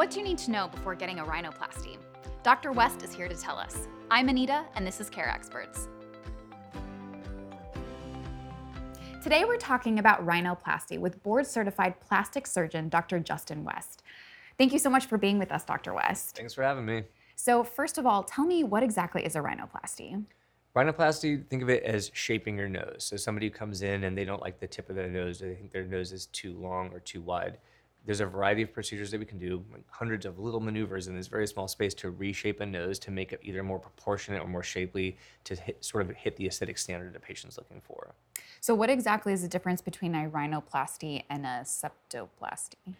What do you need to know before getting a rhinoplasty? Dr. West is here to tell us. I'm Anita, and this is Care Experts. Today we're talking about rhinoplasty with board certified plastic surgeon Dr. Justin West. Thank you so much for being with us, Dr. West. Thanks for having me. So, first of all, tell me what exactly is a rhinoplasty? Rhinoplasty, think of it as shaping your nose. So somebody who comes in and they don't like the tip of their nose, they think their nose is too long or too wide. There's a variety of procedures that we can do, like hundreds of little maneuvers in this very small space to reshape a nose to make it either more proportionate or more shapely to hit, sort of hit the aesthetic standard the patient's looking for. So, what exactly is the difference between a rhinoplasty and a septoplasty?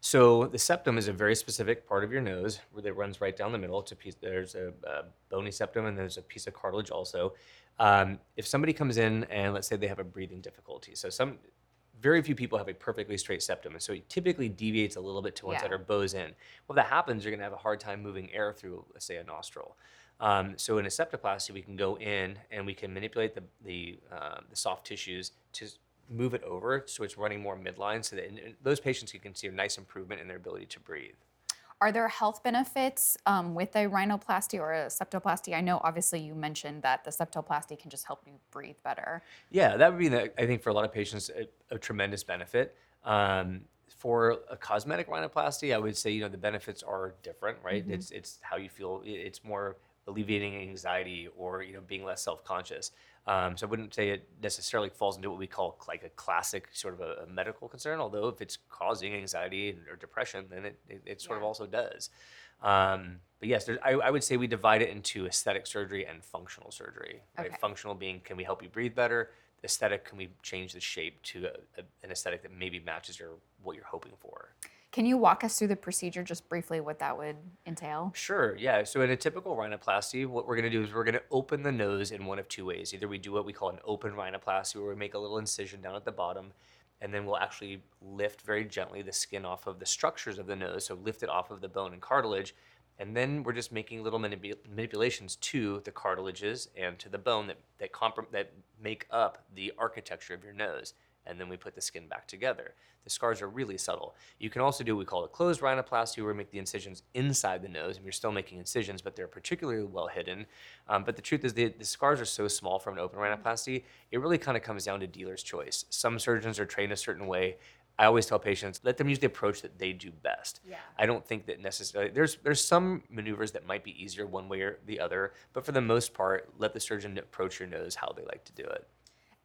So the septum is a very specific part of your nose where that runs right down the middle. It's a piece. There's a, a bony septum and there's a piece of cartilage also. Um, if somebody comes in and let's say they have a breathing difficulty, so some very few people have a perfectly straight septum, and so it typically deviates a little bit to one Yeah. side or bows in. Well, if that happens, you're going to have a hard time moving air through, let's say, a nostril. Um, so in a septoplasty, we can go in and we can manipulate the the, uh, the soft tissues to move it over so it's running more midline, so that those patients you can see a nice improvement in their ability to breathe. Are there health benefits um, with a rhinoplasty or a septoplasty? I know obviously you mentioned that the septoplasty can just help you breathe better. Yeah, that would be, the, I think, for a lot of patients, a, a tremendous benefit. Um, for a cosmetic rhinoplasty, I would say, you know, the benefits are different, right? It's it's how you feel. It's more alleviating anxiety or you know being less self-conscious. Um, so I wouldn't say it necessarily falls into what we call like a classic sort of a, a medical concern. Although if it's causing anxiety or depression, then it it, it sort of also does. Um, but yes, there's, I, I would say we divide it into aesthetic surgery and functional surgery. Right? Okay. Functional being can we help you breathe better? Aesthetic can we change the shape to a, a, an aesthetic that maybe matches your what you're hoping for? Can you walk us through the procedure just briefly what that would entail? Sure, yeah. So in a typical rhinoplasty, what we're going to do is we're going to open the nose in one of two ways. Either we do what we call an open rhinoplasty, where we make a little incision down at the bottom, and then we'll actually lift very gently the skin off of the structures of the nose, so lift it off of the bone and cartilage, and then we're just making little manipu- manipulations to the cartilages and to the bone that that, comprom- that make up the architecture of your nose. And then we put the skin back together. The scars are really subtle. You can also do what we call a closed rhinoplasty, where we make the incisions inside the nose, and you're still making incisions, but they're particularly well hidden. Um, but the truth is, the, the scars are so small from an open rhinoplasty, it really kind of comes down to dealer's choice. Some surgeons are trained a certain way. I always tell patients, let them use the approach that they do best. Yeah. I don't think that necessarily there's there's some maneuvers that might be easier one way or the other, but for the most part, let the surgeon approach your nose how they like to do it.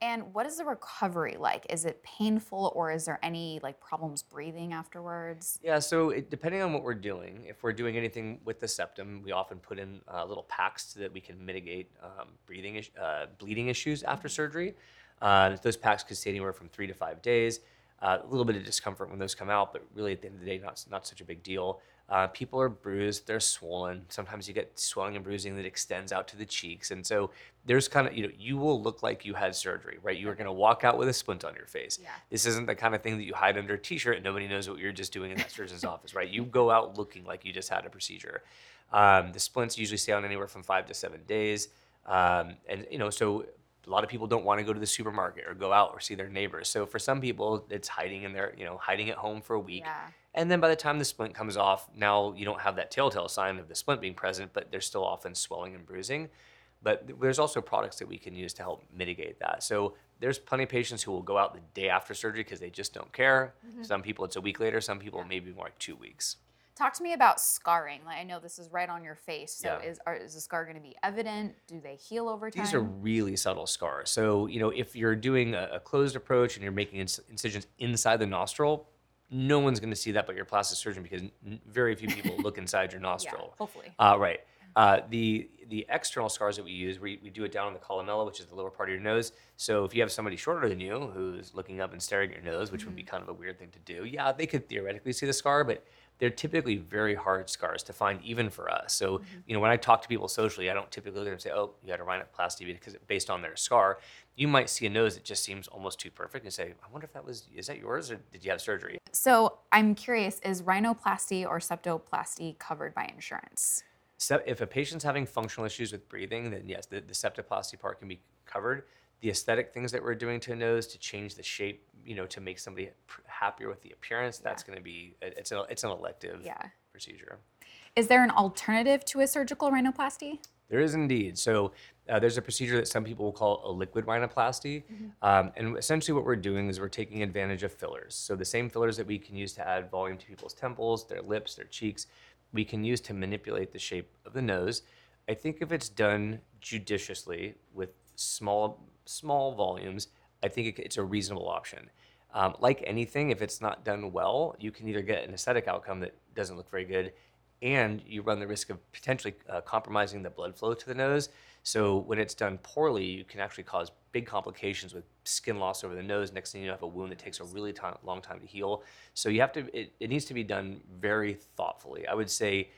And what is the recovery like? Is it painful or is there any like problems breathing afterwards? Yeah, so it, depending on what we're doing, if we're doing anything with the septum, we often put in uh, little packs so that we can mitigate um, breathing, is- uh, bleeding issues after surgery. Uh, those packs could stay anywhere from three to five days. Uh, a little bit of discomfort when those come out, but really at the end of the day, not not such a big deal. Uh, people are bruised, they're swollen. Sometimes you get swelling and bruising that extends out to the cheeks, and so there's kind of you know you will look like you had surgery, right? You are going to walk out with a splint on your face. Yeah. This isn't the kind of thing that you hide under a t-shirt and nobody knows what you're just doing in that surgeon's office, right? You go out looking like you just had a procedure. Um, the splints usually stay on anywhere from five to seven days, um, and you know so a lot of people don't want to go to the supermarket or go out or see their neighbors. So for some people, it's hiding in their you know hiding at home for a week. Yeah. And then by the time the splint comes off, now you don't have that telltale sign of the splint being present, but there's still often swelling and bruising. But there's also products that we can use to help mitigate that. So there's plenty of patients who will go out the day after surgery because they just don't care. Mm-hmm. Some people it's a week later. Some people maybe more like two weeks. Talk to me about scarring. Like I know this is right on your face. So Yeah. is are, is the scar going to be evident? Do they heal over time? These are really subtle scars. So, you know, if you're doing a, a closed approach and you're making inc- incisions inside the nostril, no one's going to see that but your plastic surgeon because very few people look inside your yeah, nostril. hopefully. Uh, right. Uh, the the external scars that we use, we, we do it down in the columella, which is the lower part of your nose. So if you have somebody shorter than you who's looking up and staring at your nose, which would be kind of a weird thing to do, yeah, they could theoretically see the scar, but they're typically very hard scars to find, even for us. So you know, when I talk to people socially, I don't typically look at them and say, "Oh, you had a rhinoplasty," because based on their scar, you might see a nose that just seems almost too perfect and say, "I wonder if that was is that yours or did you have surgery?" So I'm curious: is rhinoplasty or septoplasty covered by insurance? If a patient's having functional issues with breathing, then yes, the, the septoplasty part can be covered. The aesthetic things that we're doing to a nose to change the shape, you know, to make somebody happier with the appearance, that's going to be it's an it's an elective Yeah. procedure. Is there an alternative to a surgical rhinoplasty? There is indeed. So uh, there's a procedure that some people will call a liquid rhinoplasty. Um, and essentially what we're doing is we're taking advantage of fillers. So the same fillers that we can use to add volume to people's temples, their lips, their cheeks, we can use to manipulate the shape of the nose. I think if it's done judiciously with small small volumes, I think it, it's a reasonable option. Um, like anything, if it's not done well, you can either get an aesthetic outcome that doesn't look very good, and you run the risk of potentially uh, compromising the blood flow to the nose. So when it's done poorly, you can actually cause big complications with skin loss over the nose. Next thing you know, you have a wound that takes a really ti long time to heal. So you have to. It, it needs to be done very thoughtfully. I would say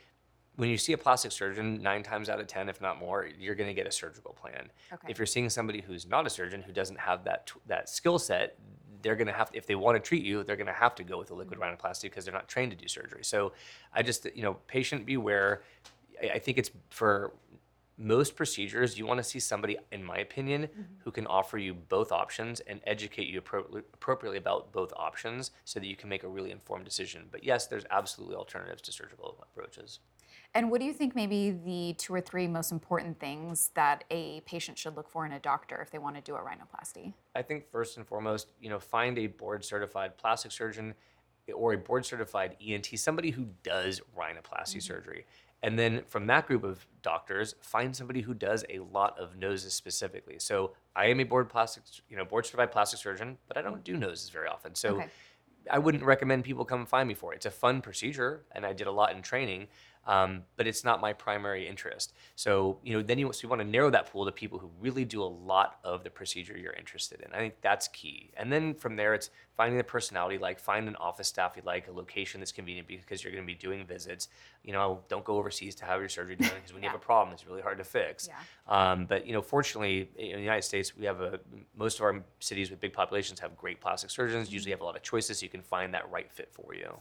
when you see a plastic surgeon, nine times out of 10, if not more, you're going to get a surgical plan. Okay. If you're seeing somebody who's not a surgeon, who doesn't have that, t- that skill set, they're going to have, to if they want to treat you, they're going to have to go with a liquid mm-hmm. rhinoplasty because they're not trained to do surgery. So I just, you know, patient beware. I, I think it's for most procedures, you want to see somebody, in my opinion, mm-hmm. who can offer you both options and educate you appro- appropriately about both options so that you can make a really informed decision. But yes, there's absolutely alternatives to surgical approaches. And what do you think maybe the two or three most important things that a patient should look for in a doctor if they want to do a rhinoplasty? I think first and foremost, you know, find a board certified plastic surgeon or a board certified ENT, somebody who does rhinoplasty mm-hmm. surgery. And then from that group of doctors, find somebody who does a lot of noses specifically. So I am a board plastic, you know, board certified plastic surgeon, but I don't do noses very often. So Okay. I wouldn't recommend people come find me for it. It's a fun procedure, and I did a lot in training, um, but it's not my primary interest. So you know, then you, so you want to narrow that pool to people who really do a lot of the procedure you're interested in. I think that's key. And then from there, it's finding the personality. Like find an office staff you like, a location that's convenient because you're going to be doing visits. You know, don't go overseas to have your surgery done because when you have a problem, it's really hard to fix. Yeah. Um, but you know, fortunately, in the United States, we have a most of our cities with big populations have great plastic surgeons. Usually, have a lot of choices, so you can find that right fit for you.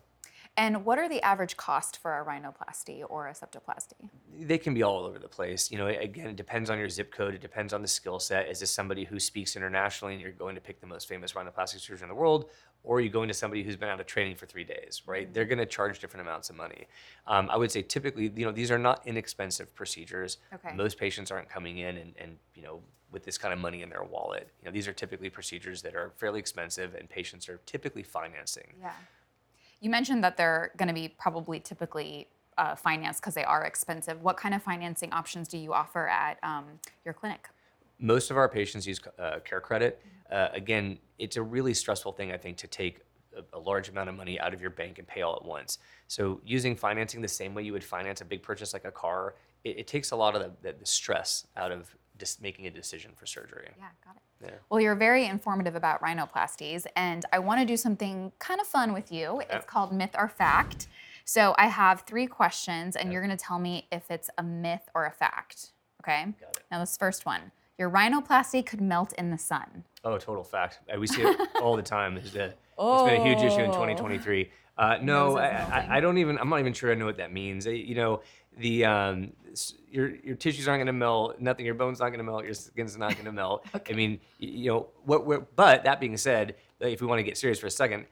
And what are the average cost for a rhinoplasty or a septoplasty? They can be all over the place. You know, again, it depends on your zip code. It depends on the skill set. Is this somebody who speaks internationally and you're going to pick the most famous rhinoplastic surgeon in the world, or are you going to somebody who's been out of training for three days? Right? They're going to charge different amounts of money. Um, I would say typically, you know, these are not inexpensive procedures. Okay. Most patients aren't coming in and, and you know with this kind of money in their wallet. You know, these are typically procedures that are fairly expensive, and patients are typically financing. Yeah. You mentioned that they're going to be probably typically uh, financed because they are expensive. What kind of financing options do you offer at um, your clinic? most of our patients use uh, CareCredit. Uh, again, it's a really stressful thing, I think, to take a, a large amount of money out of your bank and pay all at once. So, using financing the same way you would finance a big purchase like a car, it, it takes a lot of the, the, the stress out of just making a decision for surgery. Yeah, got it. Yeah. Well, you're very informative about rhinoplasties, and I want to do something kind of fun with you. It's called Myth or Fact. So I have three questions, and you're going to tell me if it's a myth or a fact. Okay? Got it. Now, this first one your rhinoplasty could melt in the sun. Oh, total fact. Uh, We see it all the time. It's, a, it's been a huge issue in Oh. 2023. Uh, no, I, I. I don't even. I'm not even sure I know what that means. Uh, You know, the um, your your tissues aren't going to melt. Nothing. Your bones not going to melt. Your skin's not going to melt. okay. I mean, you know what? We're, but that being said, uh, if we want to get serious for a second,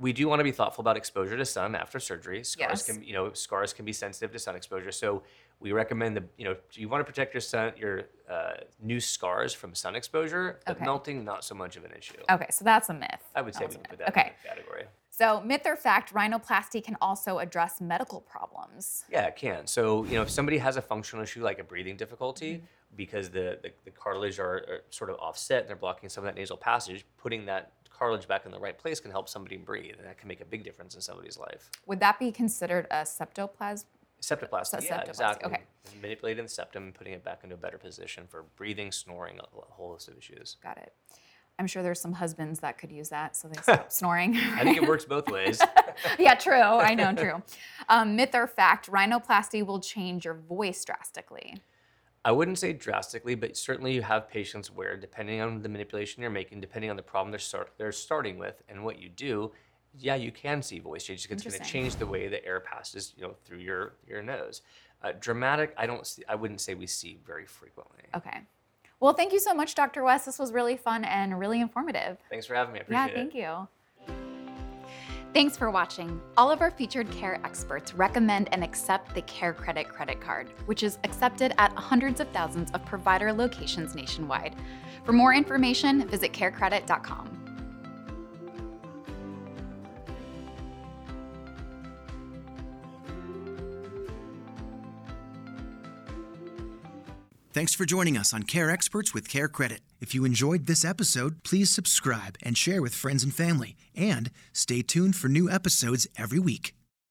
we do want to be thoughtful about exposure to sun after surgery. Scars Yes. can, you know, scars can be sensitive to sun exposure. So we recommend the, you know, you want to protect your sun, your uh, new scars from sun exposure, but Okay. melting not so much of an issue. Okay, so that's a myth. I would say we can put that Okay, in the category. so myth or fact, rhinoplasty can also address medical problems. Yeah, it can. So, you know, if somebody has a functional issue like a breathing difficulty Mm-hmm. because the, the, the cartilage are, are sort of offset and they're blocking some of that nasal passage, putting that cartilage back in the right place can help somebody breathe. And that can make a big difference in somebody's life. Would that be considered a septoplasm? Septoplasty, So yeah, septoplasty, exactly. okay. Manipulating the septum and putting it back into a better position for breathing, snoring, a a whole host of issues. Got it. I'm sure there's some husbands that could use that, so they stop snoring. I think it works both ways. yeah, true. I know, true. Um, myth or fact, rhinoplasty will change your voice drastically. I wouldn't say drastically, but certainly you have patients where, depending on the manipulation you're making, depending on the problem they're start they're starting with, and what you do, yeah, you can see voice changes. 'cause It's going to change the way the air passes, you know, through your your nose. Uh, dramatic, I don't see. I wouldn't say we see very frequently. Okay. Well, thank you so much, Dr. West. This was really fun and really informative. Thanks for having me. I appreciate Yeah, it. thank you. Thanks for watching. All of our featured care experts recommend and accept the CareCredit credit card, which is accepted at hundreds of thousands of provider locations nationwide. For more information, visit carecredit.com. Thanks for joining us on Care Experts with CareCredit. If you enjoyed this episode, please subscribe and share with friends and family. And stay tuned for new episodes every week.